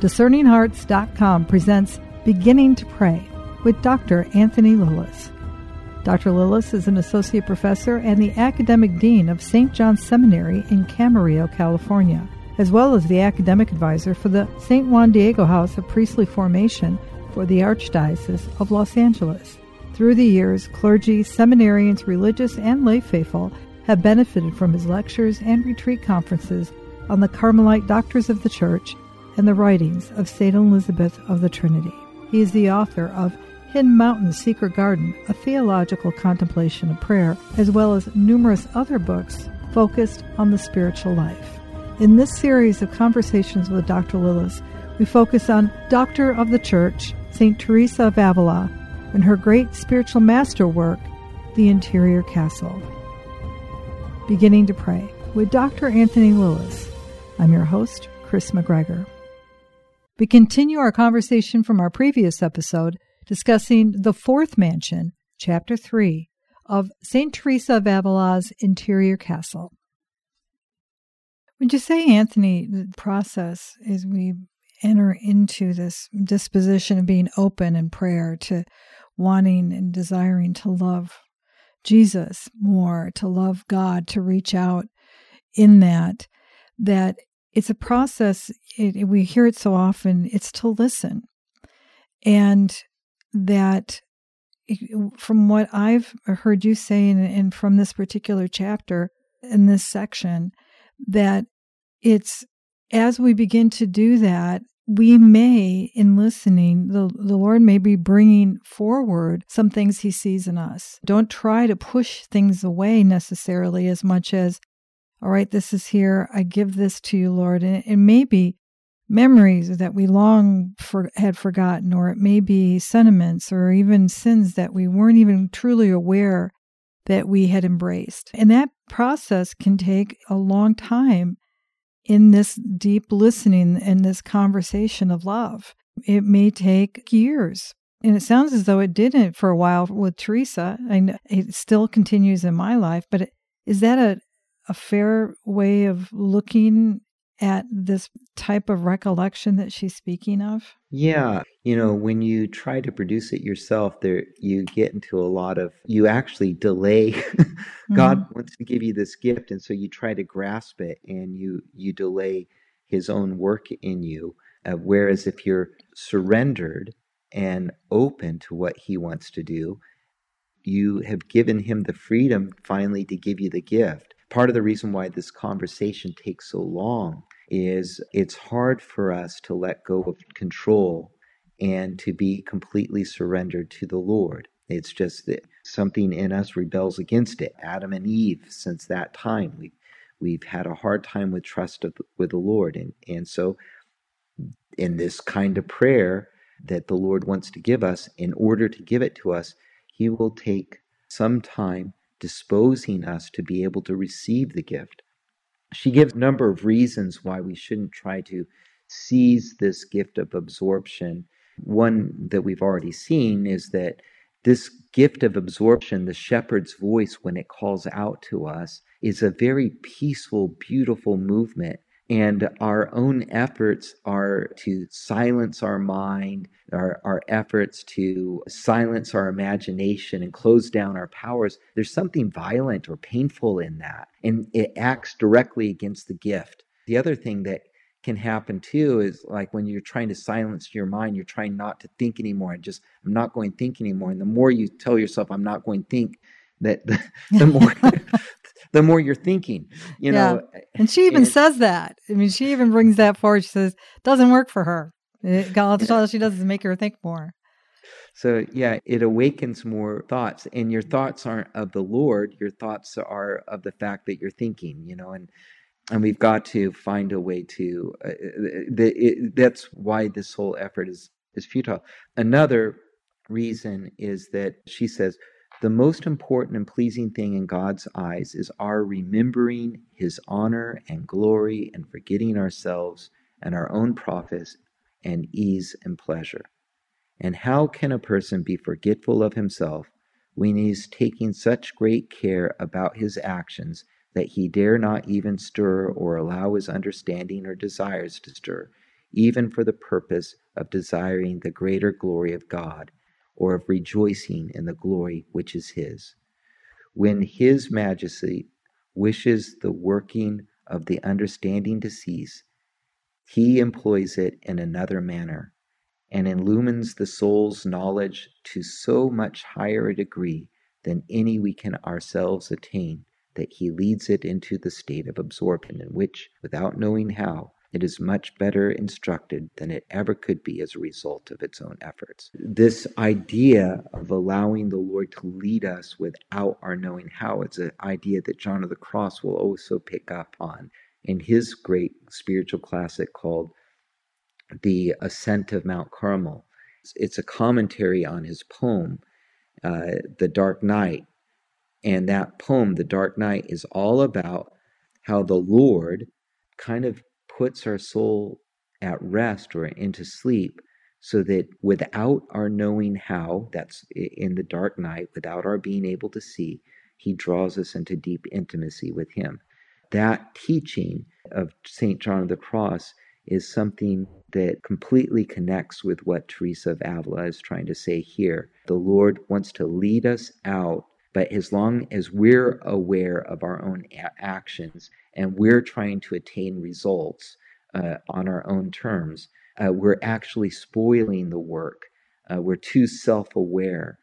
DiscerningHearts.com presents Beginning to Pray with Dr. Anthony Lilles. Dr. Lilles is an associate professor and the academic dean of St. John's Seminary in Camarillo, California, as well as the academic advisor for the St. Juan Diego House of Priestly Formation for the Archdiocese of Los Angeles. Through the years, clergy, seminarians, religious, and lay faithful have benefited from his lectures and retreat conferences on the Carmelite doctors of the Church and the writings of St. Elizabeth of the Trinity. He is the author of Hidden Mountain Secret Garden, a theological contemplation of prayer, as well as numerous other books focused on the spiritual life. In this series of conversations with Dr. Lilles, we focus on Doctor of the Church, St. Teresa of Avila, and her great spiritual masterwork, The Interior Castle. Beginning to Pray with Dr. Anthony Lilles. I'm your host, Chris McGregor. We continue our conversation from our previous episode discussing the fourth mansion, chapter 3, of St. Teresa of Avila's interior castle. Would you say, Anthony, the process as we enter into this disposition of being open in prayer to wanting and desiring to love Jesus more, to love God, to reach out in that, that it's a process. It, we hear it so often. It's to listen, and that from what I've heard you say, and, and from this particular chapter in this section, that it's as we begin to do that, we may, in listening, the, the Lord may be bringing forward some things He sees in us. Don't try to push things away necessarily as much as all right, this is here. I give this to you, Lord. And it may be memories that we long for, had forgotten, or it may be sentiments or even sins that we weren't even truly aware that we had embraced. And that process can take a long time in this deep listening and this conversation of love. It may take years. And it sounds as though it didn't for a while with Teresa. and it still continues in my life, but is that a, a fair way of looking at this type of recollection that she's speaking of? Yeah, you know, when you try to produce it yourself, there you get into a lot of you actually delay. God mm-hmm. wants to give you this gift, and so you try to grasp it, and you you delay His own work in you. Uh, whereas if you're surrendered and open to what He wants to do, you have given Him the freedom finally to give you the gift part of the reason why this conversation takes so long is it's hard for us to let go of control and to be completely surrendered to the Lord. It's just that something in us rebels against it. Adam and Eve, since that time, we we've had a hard time with trust of, with the Lord, and and so in this kind of prayer that the Lord wants to give us, in order to give it to us, He will take some time disposing us to be able to receive the gift. She gives a number of reasons why we shouldn't try to seize this gift of absorption. One that we've already seen is that this gift of absorption, the shepherd's voice when it calls out to us, is a very peaceful, beautiful movement and our own efforts are to silence our mind, our, our efforts to silence our imagination and close down our powers. There's something violent or painful in that, and it acts directly against the gift. The other thing that can happen too is like when you're trying to silence your mind, you're trying not to think anymore. And just, I'm not going to think anymore. And the more you tell yourself, I'm not going to think, that the, the more the more you're thinking, you know. And she even says that. I mean, she even brings that forward. She says, doesn't work for her. It, all she does is make her think more. So, yeah, it awakens more thoughts. And your thoughts aren't of the Lord, your thoughts are of the fact that you're thinking, you know, and and we've got to find a way to uh, the, it, that's why this whole effort is is futile another reason is that she says the most important and pleasing thing in God's eyes is our remembering His honor and glory and forgetting ourselves and our own profits and ease and pleasure. And how can a person be forgetful of himself when he is taking such great care about his actions that he dare not even stir or allow his understanding or desires to stir? even for the purpose of desiring the greater glory of God, or of rejoicing in the glory which is His. When His majesty wishes the working of the understanding to cease, He employs it in another manner, and illumines the soul's knowledge to so much higher a degree than any we can ourselves attain, that He leads it into the state of absorption in which, without knowing how, it is much better instructed than it ever could be as a result of its own efforts. This idea of allowing the Lord to lead us without our knowing how, it's an idea that John of the Cross will also pick up on in his great spiritual classic called The Ascent of Mount Carmel. It's a commentary on his poem, uh, The Dark Night. And that poem, The Dark Night, is all about how the Lord kind of puts our soul at rest or into sleep so that without our knowing how, that's in the dark night, without our being able to see, he draws us into deep intimacy with him. That teaching of St. John of the Cross is something that completely connects with what Teresa of Avila is trying to say here. The Lord wants to lead us out, but as long as we're aware of our own a- actions and we're trying to attain results uh, on our own terms, uh, we're actually spoiling the work. Uh, we're too self aware.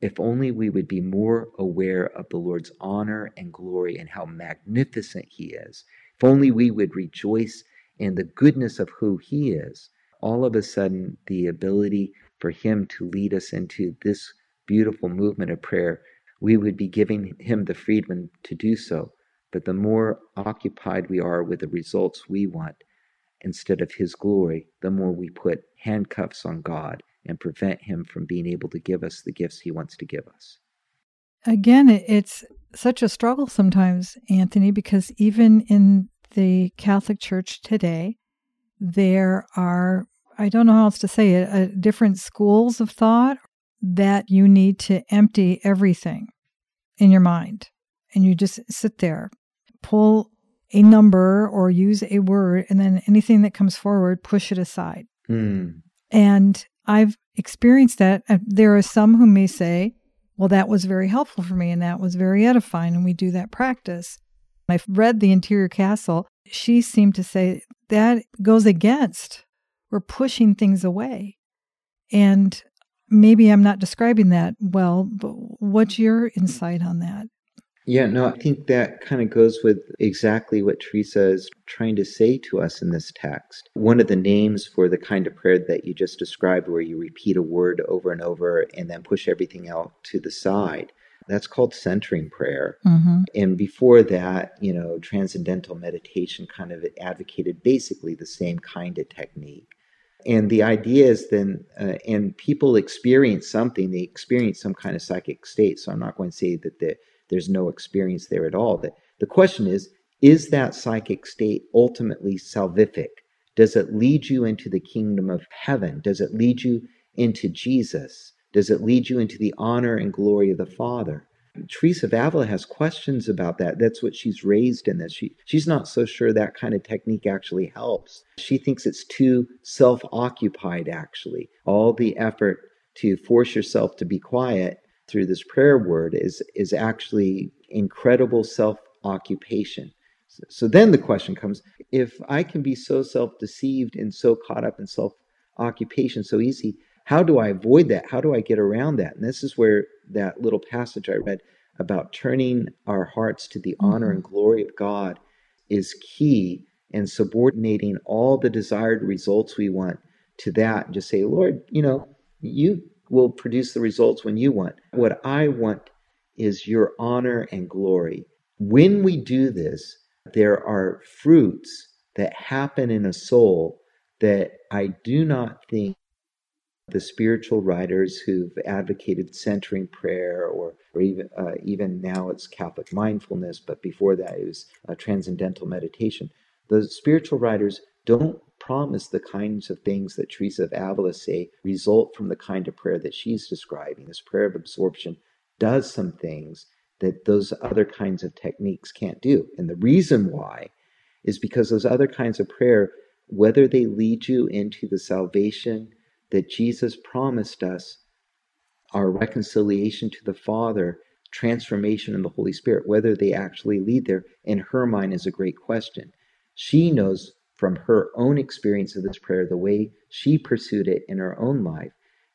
If only we would be more aware of the Lord's honor and glory and how magnificent He is. If only we would rejoice in the goodness of who He is. All of a sudden, the ability for Him to lead us into this beautiful movement of prayer, we would be giving Him the freedom to do so. But the more occupied we are with the results we want instead of His glory, the more we put handcuffs on God and prevent Him from being able to give us the gifts He wants to give us. Again, it's such a struggle sometimes, Anthony, because even in the Catholic Church today, there are, I don't know how else to say it, uh, different schools of thought that you need to empty everything in your mind. And you just sit there pull a number or use a word, and then anything that comes forward, push it aside. Mm. And I've experienced that. There are some who may say, well, that was very helpful for me and that was very edifying, and we do that practice. I've read The Interior Castle. She seemed to say that goes against, we're pushing things away. And maybe I'm not describing that well, but what's your insight on that? Yeah, no, I think that kind of goes with exactly what Teresa is trying to say to us in this text. One of the names for the kind of prayer that you just described, where you repeat a word over and over and then push everything out to the side, that's called centering prayer. Mm-hmm. And before that, you know, transcendental meditation kind of advocated basically the same kind of technique. And the idea is then, uh, and people experience something, they experience some kind of psychic state. So I'm not going to say that the there's no experience there at all. The, the question is is that psychic state ultimately salvific? Does it lead you into the kingdom of heaven? Does it lead you into Jesus? Does it lead you into the honor and glory of the Father? Teresa of Avila has questions about that. That's what she's raised in this. She, she's not so sure that kind of technique actually helps. She thinks it's too self occupied, actually. All the effort to force yourself to be quiet through this prayer word is is actually incredible self occupation. So, so then the question comes: If I can be so self deceived and so caught up in self occupation so easy, how do I avoid that? How do I get around that? And this is where that little passage I read about turning our hearts to the mm-hmm. honor and glory of God is key and subordinating all the desired results we want to that and just say, Lord, you know, you will produce the results when you want. What I want is your honor and glory. When we do this, there are fruits that happen in a soul that I do not think the spiritual writers who've advocated centering prayer, or, or even uh, even now it's Catholic mindfulness, but before that it was uh, transcendental meditation. The spiritual writers don't promise the kinds of things that Teresa of Avila say result from the kind of prayer that she's describing. This prayer of absorption does some things that those other kinds of techniques can't do. And the reason why is because those other kinds of prayer whether they lead you into the salvation that Jesus promised us, our reconciliation to the Father, transformation in the Holy Spirit, whether they actually lead there, in her mind is a great question. She knows from her own experience of this prayer, the way she pursued it in her own life,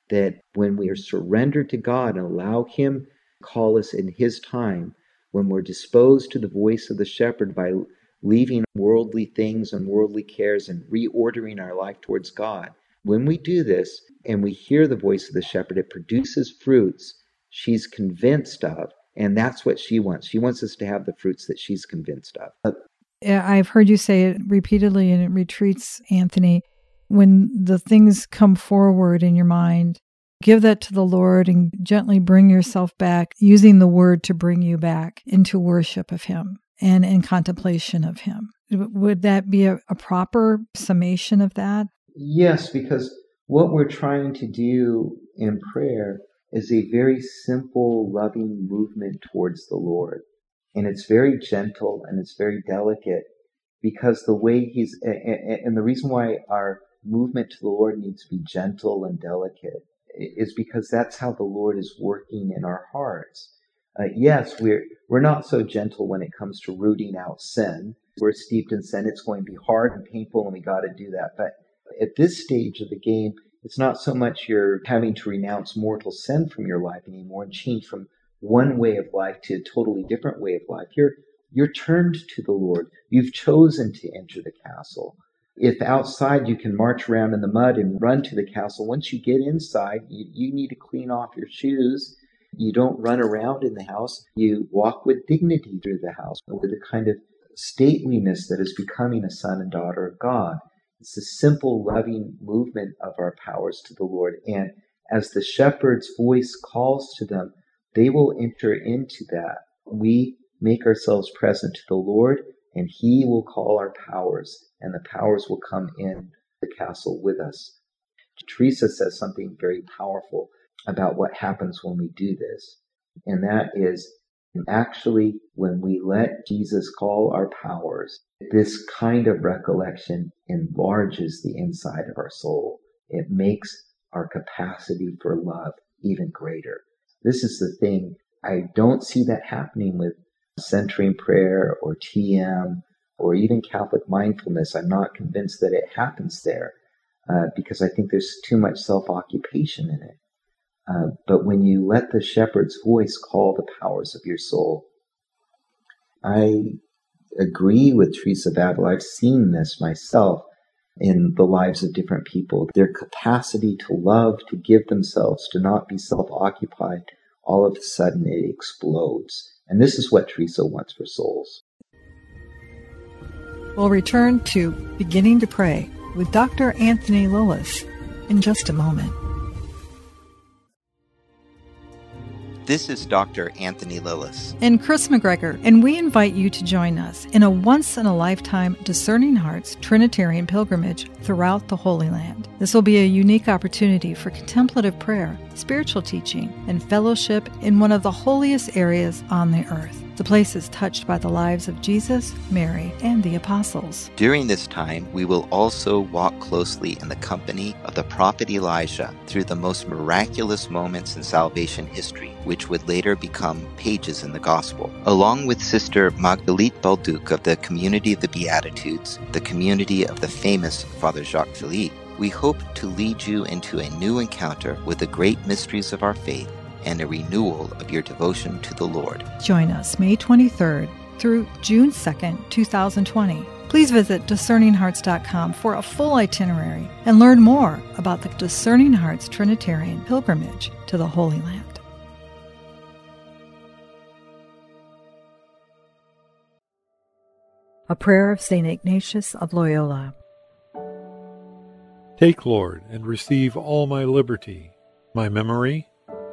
that when we are surrendered to God and allow Him to call us in His time, when we're disposed to the voice of the shepherd by leaving worldly things and worldly cares and reordering our life towards God, when we do this and we hear the voice of the shepherd, it produces fruits she's convinced of. And that's what she wants. She wants us to have the fruits that she's convinced of. Uh, I've heard you say it repeatedly in retreats, Anthony. When the things come forward in your mind, give that to the Lord and gently bring yourself back, using the word to bring you back into worship of Him and in contemplation of Him. Would that be a, a proper summation of that? Yes, because what we're trying to do in prayer is a very simple, loving movement towards the Lord. And it's very gentle and it's very delicate because the way He's, and the reason why our movement to the Lord needs to be gentle and delicate is because that's how the Lord is working in our hearts. Uh, yes, we're we're not so gentle when it comes to rooting out sin. We're steeped in sin; it's going to be hard and painful, and we got to do that. But at this stage of the game, it's not so much you're having to renounce mortal sin from your life anymore and change from one way of life to a totally different way of life. You're you're turned to the Lord. You've chosen to enter the castle. If outside you can march around in the mud and run to the castle, once you get inside, you, you need to clean off your shoes. You don't run around in the house. You walk with dignity through the house with a kind of stateliness that is becoming a son and daughter of God. It's a simple, loving movement of our powers to the Lord. And as the shepherd's voice calls to them, they will enter into that. We make ourselves present to the Lord, and He will call our powers, and the powers will come in the castle with us. Teresa says something very powerful about what happens when we do this, and that is actually when we let Jesus call our powers, this kind of recollection enlarges the inside of our soul. It makes our capacity for love even greater. This is the thing. I don't see that happening with centering prayer or TM or even Catholic mindfulness. I'm not convinced that it happens there uh, because I think there's too much self occupation in it. Uh, but when you let the shepherd's voice call the powers of your soul, I agree with Teresa of Avila. I've seen this myself in the lives of different people. Their capacity to love, to give themselves, to not be self occupied, all of a sudden it explodes. And this is what Teresa wants for souls. We'll return to Beginning to Pray with Dr. Anthony Lilles in just a moment. This is Dr. Anthony Lilles. And Chris McGregor, and we invite you to join us in a once in a lifetime Discerning Hearts Trinitarian pilgrimage throughout the Holy Land. This will be a unique opportunity for contemplative prayer, spiritual teaching, and fellowship in one of the holiest areas on the earth. The place is touched by the lives of Jesus, Mary, and the apostles. During this time, we will also walk closely in the company of the prophet Elijah through the most miraculous moments in salvation history, which would later become pages in the gospel. Along with Sister Magdalite Balduc of the Community of the Beatitudes, the community of the famous Father Jacques Philippe, we hope to lead you into a new encounter with the great mysteries of our faith and a renewal of your devotion to the Lord. Join us May 23rd through June 2nd, 2020. Please visit discerninghearts.com for a full itinerary and learn more about the Discerning Hearts Trinitarian pilgrimage to the Holy Land. A prayer of St. Ignatius of Loyola. Take, Lord, and receive all my liberty, my memory,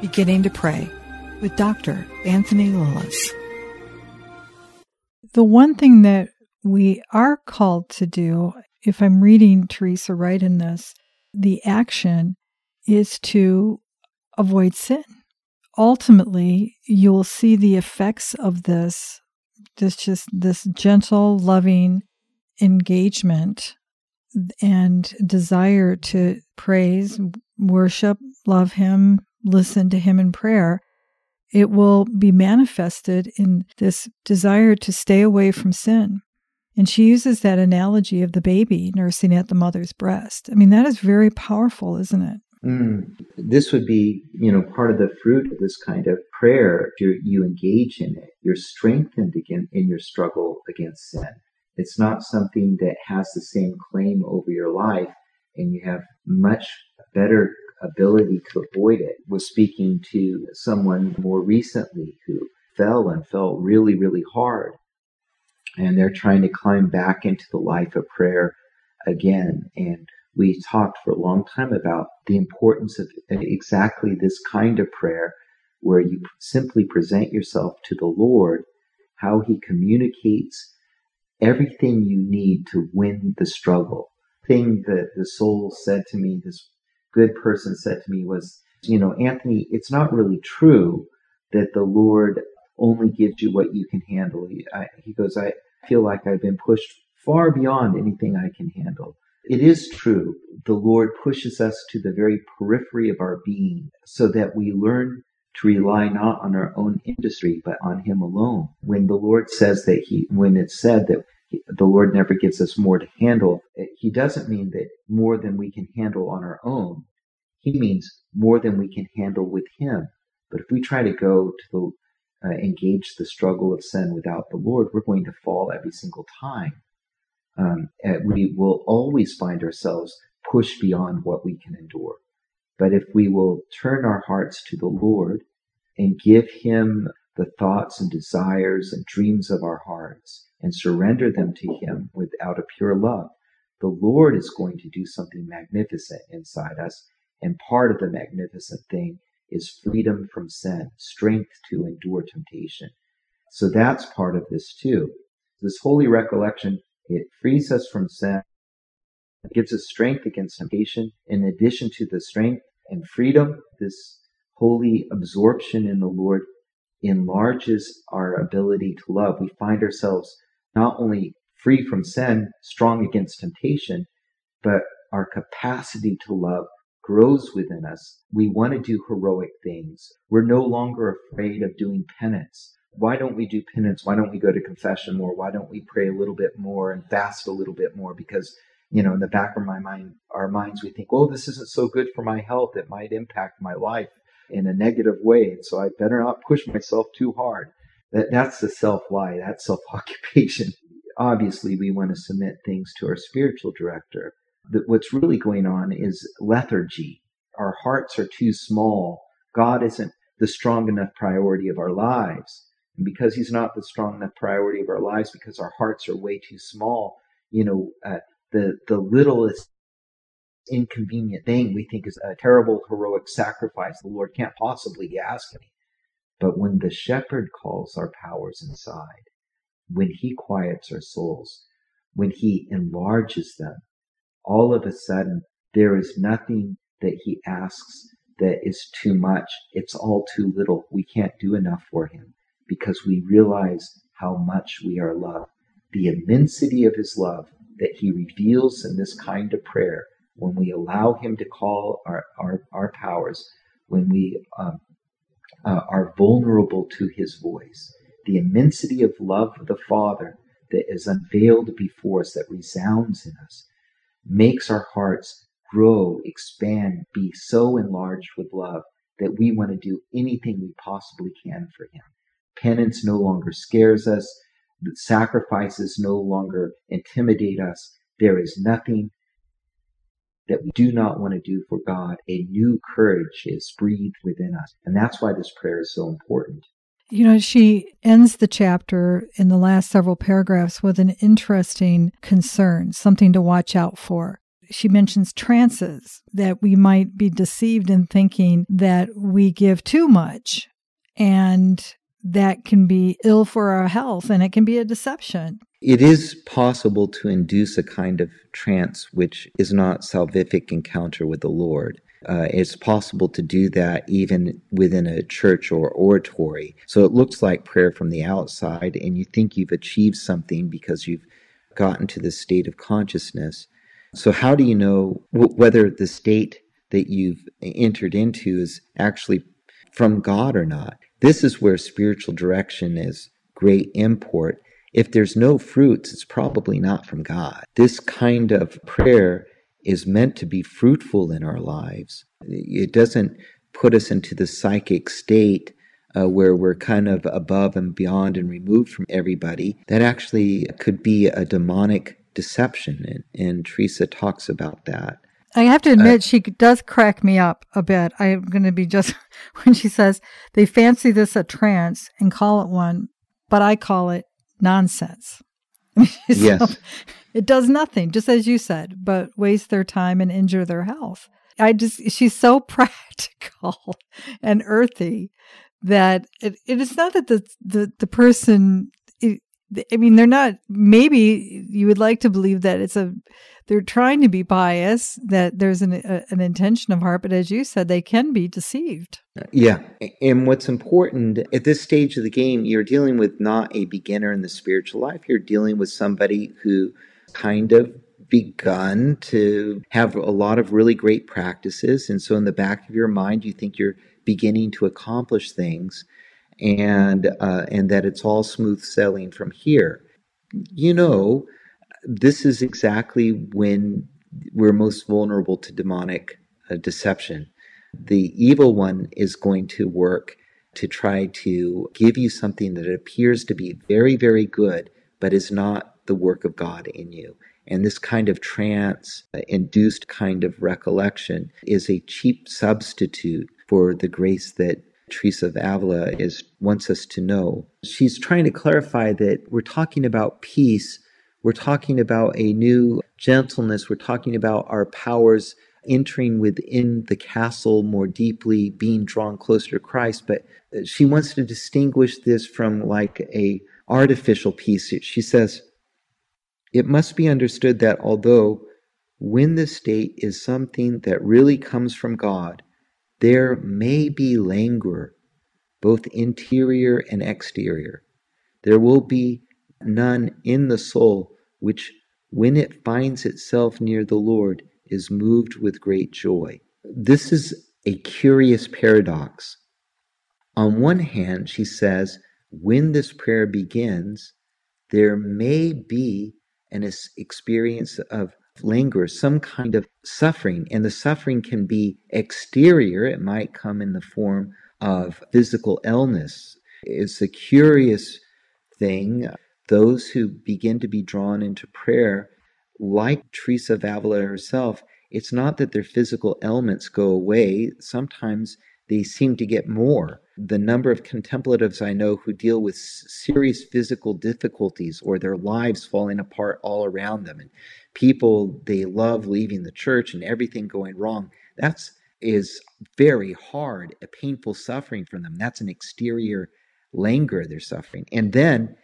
Beginning to Pray with Dr. Anthony Lilles. The one thing that we are called to do, if I'm reading Teresa right in this, the action is to avoid sin. Ultimately, you will see the effects of this, this just this gentle, loving engagement and desire to praise, worship, love Him, listen to Him in prayer, it will be manifested in this desire to stay away from sin. And she uses that analogy of the baby nursing at the mother's breast. I mean, that is very powerful, isn't it? Mm. This would be, you know, part of the fruit of this kind of prayer. You, you engage in it. You're strengthened again in your struggle against sin. It's not something that has the same claim over your life, and you have much better ability to avoid it. Was speaking to someone more recently who fell and fell really, really hard. And they're trying to climb back into the life of prayer again. And we talked for a long time about the importance of exactly this kind of prayer where you simply present yourself to the Lord, how he communicates everything you need to win the struggle. Thing that the soul said to me, this good person said to me was, you know, Anthony, it's not really true that the Lord only gives you what you can handle. He, I, he goes, I feel like I've been pushed far beyond anything I can handle. It is true. The Lord pushes us to the very periphery of our being so that we learn to rely not on our own industry, but on Him alone. When the Lord says that He, when it's said that the Lord never gives us more to handle. He doesn't mean that more than we can handle on our own. He means more than we can handle with Him. But if we try to go to the uh, engage the struggle of sin without the Lord, we're going to fall every single time. Um, we will always find ourselves pushed beyond what we can endure. But if we will turn our hearts to the Lord and give Him the thoughts and desires and dreams of our hearts and surrender them to Him without a pure love, the Lord is going to do something magnificent inside us. And part of the magnificent thing is freedom from sin, strength to endure temptation. So that's part of this too. This holy recollection, it frees us from sin. It gives us strength against temptation. In addition to the strength and freedom, this holy absorption in the Lord enlarges our ability to love. We find ourselves not only free from sin, strong against temptation, but our capacity to love grows within us. We want to do heroic things. We're no longer afraid of doing penance. Why don't we do penance? Why don't we go to confession more? Why don't we pray a little bit more and fast a little bit more? Because, you know, in the back of my mind, our minds, we think, oh, this isn't so good for my health. It might impact my life in a negative way. And so I better not push myself too hard. That, that's the self lie. That's self occupation. Obviously, we want to submit things to our spiritual director. But what's really going on is lethargy. Our hearts are too small. God isn't the strong enough priority of our lives. And because he's not the strong enough priority of our lives, because our hearts are way too small, you know, uh, the, the littlest inconvenient thing we think is a terrible heroic sacrifice the Lord can't possibly ask me. But when the shepherd calls our powers inside, when he quiets our souls, when he enlarges them, all of a sudden there is nothing that he asks that is too much. It's all too little. We can't do enough for him. because we realize how much we are loved. The immensity of his love that he reveals in this kind of prayer when we allow him to call our, our, our powers, when we um, uh, are vulnerable to his voice. The immensity of love of the Father that is unveiled before us, that resounds in us, makes our hearts grow, expand, be so enlarged with love that we want to do anything we possibly can for him. Penance no longer scares us. Sacrifices no longer intimidate us. There is nothing that we do not want to do for God. A new courage is breathed within us. And that's why this prayer is so important. You know, she ends the chapter in the last several paragraphs with an interesting concern, something to watch out for. She mentions trances, that we might be deceived in thinking that we give too much and that can be ill for our health and it can be a deception. It is possible to induce a kind of trance which is not salvific encounter with the Lord. Uh, it's possible to do that even within a church or oratory. So it looks like prayer from the outside, and you think you've achieved something because you've gotten to this state of consciousness. So, how do you know w- whether the state that you've entered into is actually from God or not? This is where spiritual direction is great import. If there's no fruits, it's probably not from God. This kind of prayer is meant to be fruitful in our lives. It doesn't put us into the psychic state uh, where we're kind of above and beyond and removed from everybody. That actually could be a demonic deception. And, and Teresa talks about that. I have to admit, uh, she does crack me up a bit. I'm going to be just when she says they fancy this a trance and call it one, but I call it nonsense. so yes. It does nothing, just as you said, but waste their time and injure their health. I just, she's so practical and earthy that it, it is not that the, the, the person I mean, they're not, maybe you would like to believe that it's a, they're trying to be biased, that there's an, a, an intention of heart, but as you said, they can be deceived. Yeah. And what's important at this stage of the game, you're dealing with not a beginner in the spiritual life. You're dealing with somebody who kind of begun to have a lot of really great practices. And so in the back of your mind, you think you're beginning to accomplish things and uh, and that it's all smooth sailing from here. You know, this is exactly when we're most vulnerable to demonic uh, deception. The evil one is going to work to try to give you something that appears to be very, very good, but is not the work of God in you. And this kind of trance uh, induced kind of recollection is a cheap substitute for the grace that Teresa of Avila is wants us to know. She's trying to clarify that we're talking about peace, we're talking about a new gentleness, we're talking about our powers entering within the castle more deeply, being drawn closer to Christ, but uh, she wants to distinguish this from like a artificial peace. She says, it must be understood that although when the state is something that really comes from God, there may be languor, both interior and exterior. There will be none in the soul which, when it finds itself near the Lord, is moved with great joy. This is a curious paradox. On one hand, she says, when this prayer begins, there may be an experience of languor, some kind of suffering. And the suffering can be exterior, it might come in the form of physical illness. It's a curious thing. Those who begin to be drawn into prayer, like Teresa of Avila herself, it's not that their physical ailments go away. Sometimes they seem to get more. The number of contemplatives I know who deal with serious physical difficulties or their lives falling apart all around them and people they love leaving the church and everything going wrong that's is very hard a painful suffering for them that's an exterior languor they're suffering and then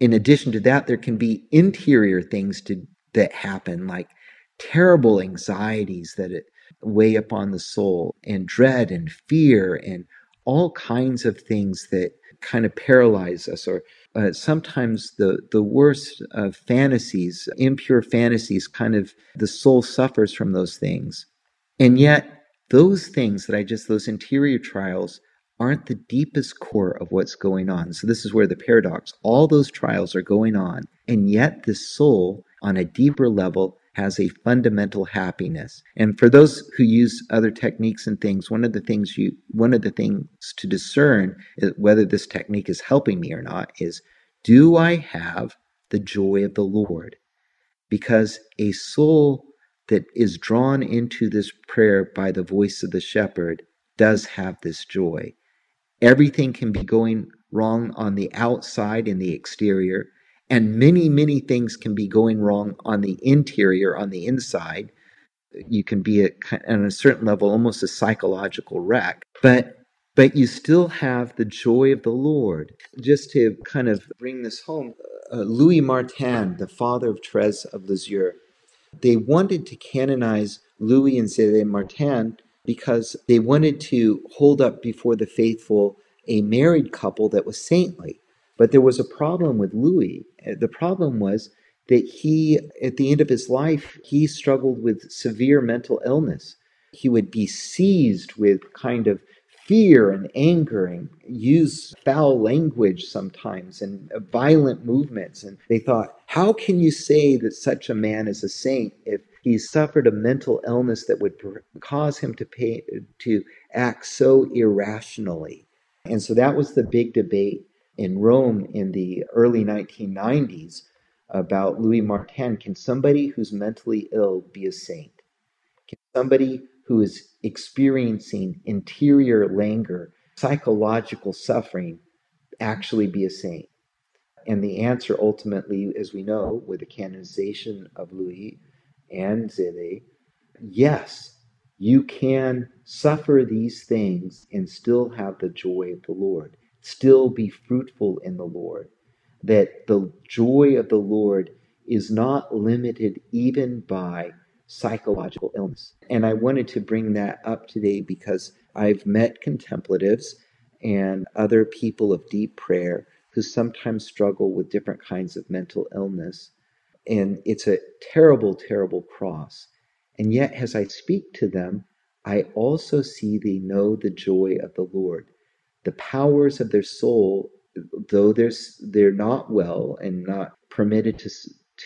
in addition to that there can be interior things to that happen like terrible anxieties that weigh upon the soul and dread and fear and all kinds of things that kind of paralyze us or uh, sometimes the the worst uh, fantasies impure fantasies kind of the soul suffers from those things. And yet those things that i just those interior trials aren't the deepest core of what's going on so this is where the paradox all those trials are going on and yet the soul on a deeper level has a fundamental happiness. And for those who use other techniques and things, one of the things you one of the things to discern whether this technique is helping me or not is do I have the joy of the Lord? Because a soul that is drawn into this prayer by the voice of the shepherd does have this joy. Everything can be going wrong on the outside in the exterior, and many, many things can be going wrong on the interior, on the inside. You can be at, on a certain level almost a psychological wreck, but but you still have the joy of the Lord. Just to kind of bring this home, uh, Louis Martin, the father of Therese of Lisieux, they wanted to canonize Louis and Zélie Martin because they wanted to hold up before the faithful a married couple that was saintly. But there was a problem with Louis. Uh, the problem was that he, at the end of his life, he struggled with severe mental illness. He would be seized with kind of fear and anger and use foul language sometimes and violent movements. And they thought, how can you say that such a man is a saint if he suffered a mental illness that would cause him to pay, to act so irrationally? And so that was the big debate in Rome in the early 1990s about Louis Martin. Can somebody who's mentally ill be a saint? Can somebody who is experiencing interior languor, psychological suffering, actually be a saint? And the answer ultimately, as we know, with the canonization of Louis and Zélie, yes, you can suffer these things and still have the joy of the Lord, still be fruitful in the Lord. That the joy of the Lord is not limited even by psychological illness. And I wanted to bring that up today because I've met contemplatives and other people of deep prayer who sometimes struggle with different kinds of mental illness. And it's a terrible, terrible cross. And yet, as I speak to them, I also see they know the joy of the Lord. The powers of their soul, though they're, they're not well and not permitted to,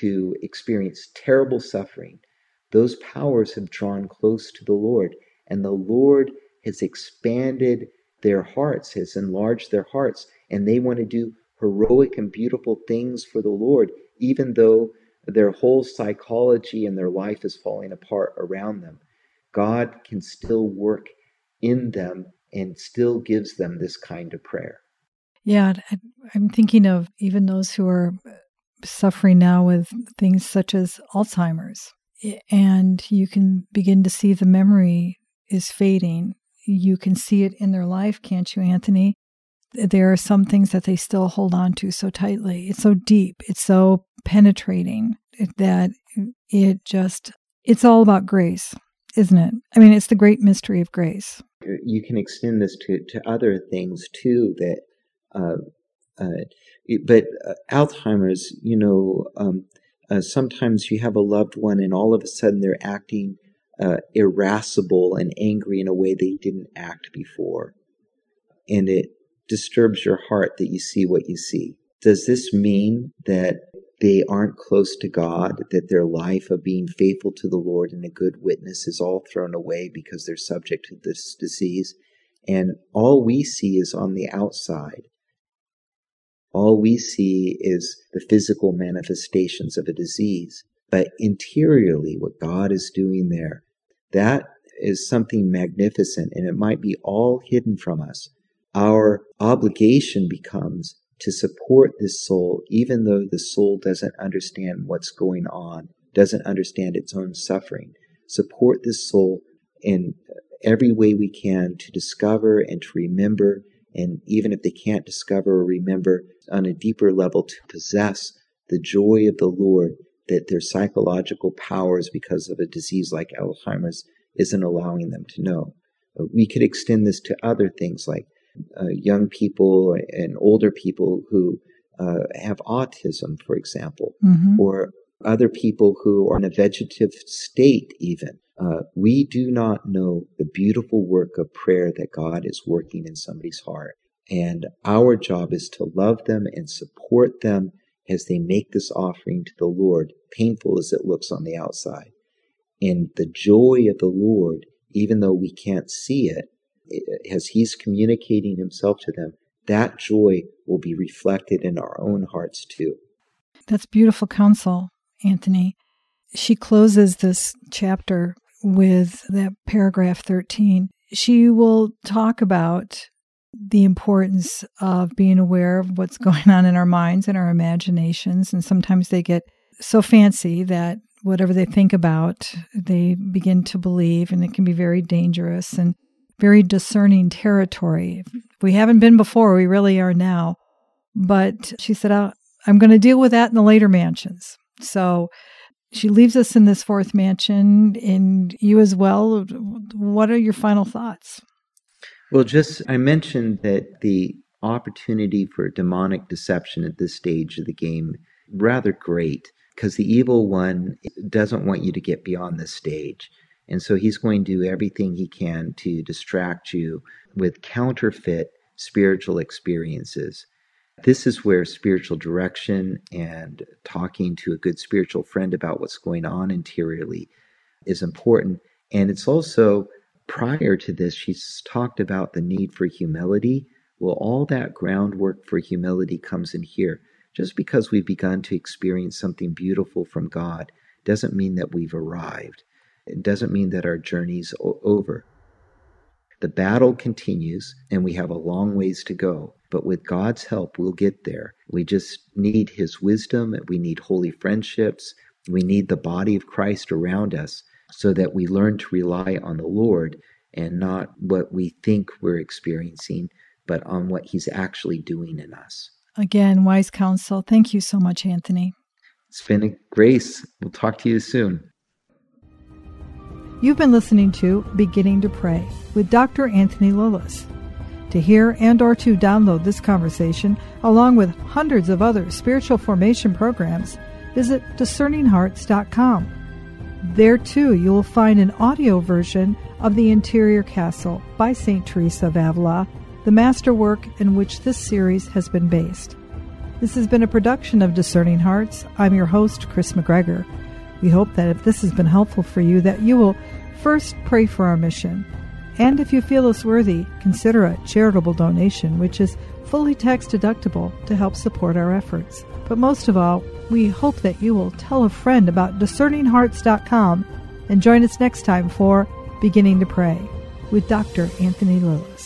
to experience terrible suffering, those powers have drawn close to the Lord, and the Lord has expanded their hearts, has enlarged their hearts, and they want to do heroic and beautiful things for the Lord, even though their whole psychology and their life is falling apart around them. God can still work in them and still gives them this kind of prayer. Yeah, I'm thinking of even those who are uh, suffering now with things such as Alzheimer's and you can begin to see the memory is fading. You can see it in their life, can't you, Anthony? There are some things that they still hold on to so tightly. It's so deep, it's so penetrating that it just, it's all about grace, isn't it? I mean, it's the great mystery of grace. You can extend this to, to other things too that, uh, uh, but uh, Alzheimer's, you know, um, uh, sometimes you have a loved one and all of a sudden they're acting uh, irascible and angry in a way they didn't act before. And it disturbs your heart that you see what you see. Does this mean that they aren't close to God, that their life of being faithful to the Lord and a good witness is all thrown away because they're subject to this disease? And all we see is on the outside. All we see is the physical manifestations of a disease. But interiorly, what God is doing there, that is something magnificent and it might be all hidden from us. Our obligation becomes to support this soul, even though the soul doesn't understand what's going on, doesn't understand its own suffering. Support this soul in every way we can to discover and to remember and even if they can't discover or remember on a deeper level, to possess the joy of the Lord that their psychological powers, because of a disease like Alzheimer's, isn't allowing them to know. We could extend this to other things like young people and older people who uh, have autism, for example, mm-hmm. or other people who are in a vegetative state, even. Uh, we do not know the beautiful work of prayer that God is working in somebody's heart. And our job is to love them and support them as they make this offering to the Lord, painful as it looks on the outside. And the joy of the Lord, even though we can't see it, as He's communicating Himself to them, that joy will be reflected in our own hearts too. That's beautiful counsel, Anthony. She closes this chapter with that paragraph 13. She will talk about the importance of being aware of what's going on in our minds and our imaginations. And sometimes they get so fancy that whatever they think about, they begin to believe, and it can be very dangerous and very discerning territory. If we haven't been before, we really are now. But she said, oh, I'm going to deal with that in the later mansions. So she leaves us in this fourth mansion, and you as well. What are your final thoughts? Well, just I mentioned that the opportunity for demonic deception at this stage of the game rather great because the evil one doesn't want you to get beyond this stage. And so he's going to do everything he can to distract you with counterfeit spiritual experiences. This is where spiritual direction and talking to a good spiritual friend about what's going on interiorly is important. And it's also prior to this, she's talked about the need for humility. Well, all that groundwork for humility comes in here. Just because we've begun to experience something beautiful from God doesn't mean that we've arrived. It doesn't mean that our journey's over. The battle continues, and we have a long ways to go. But with God's help, we'll get there. We just need His wisdom. We need holy friendships. We need the body of Christ around us so that we learn to rely on the Lord and not what we think we're experiencing, but on what He's actually doing in us. Again, wise counsel. Thank you so much, Anthony. It's been a grace. We'll talk to you soon. You've been listening to Beginning to Pray with Dr. Anthony Lilles. To hear and or to download this conversation along with hundreds of other spiritual formation programs, visit discerninghearts.com. There too, you will find an audio version of The Interior Castle by St. Teresa of Avila, the masterwork in which this series has been based. This has been a production of Discerning Hearts. I'm your host, Kris McGregor. We hope that if this has been helpful for you, that you will first pray for our mission. And if you feel us worthy, consider a charitable donation, which is fully tax deductible to help support our efforts. But most of all, we hope that you will tell a friend about discerninghearts.com and join us next time for Beginning to Pray with Dr. Anthony Lilles.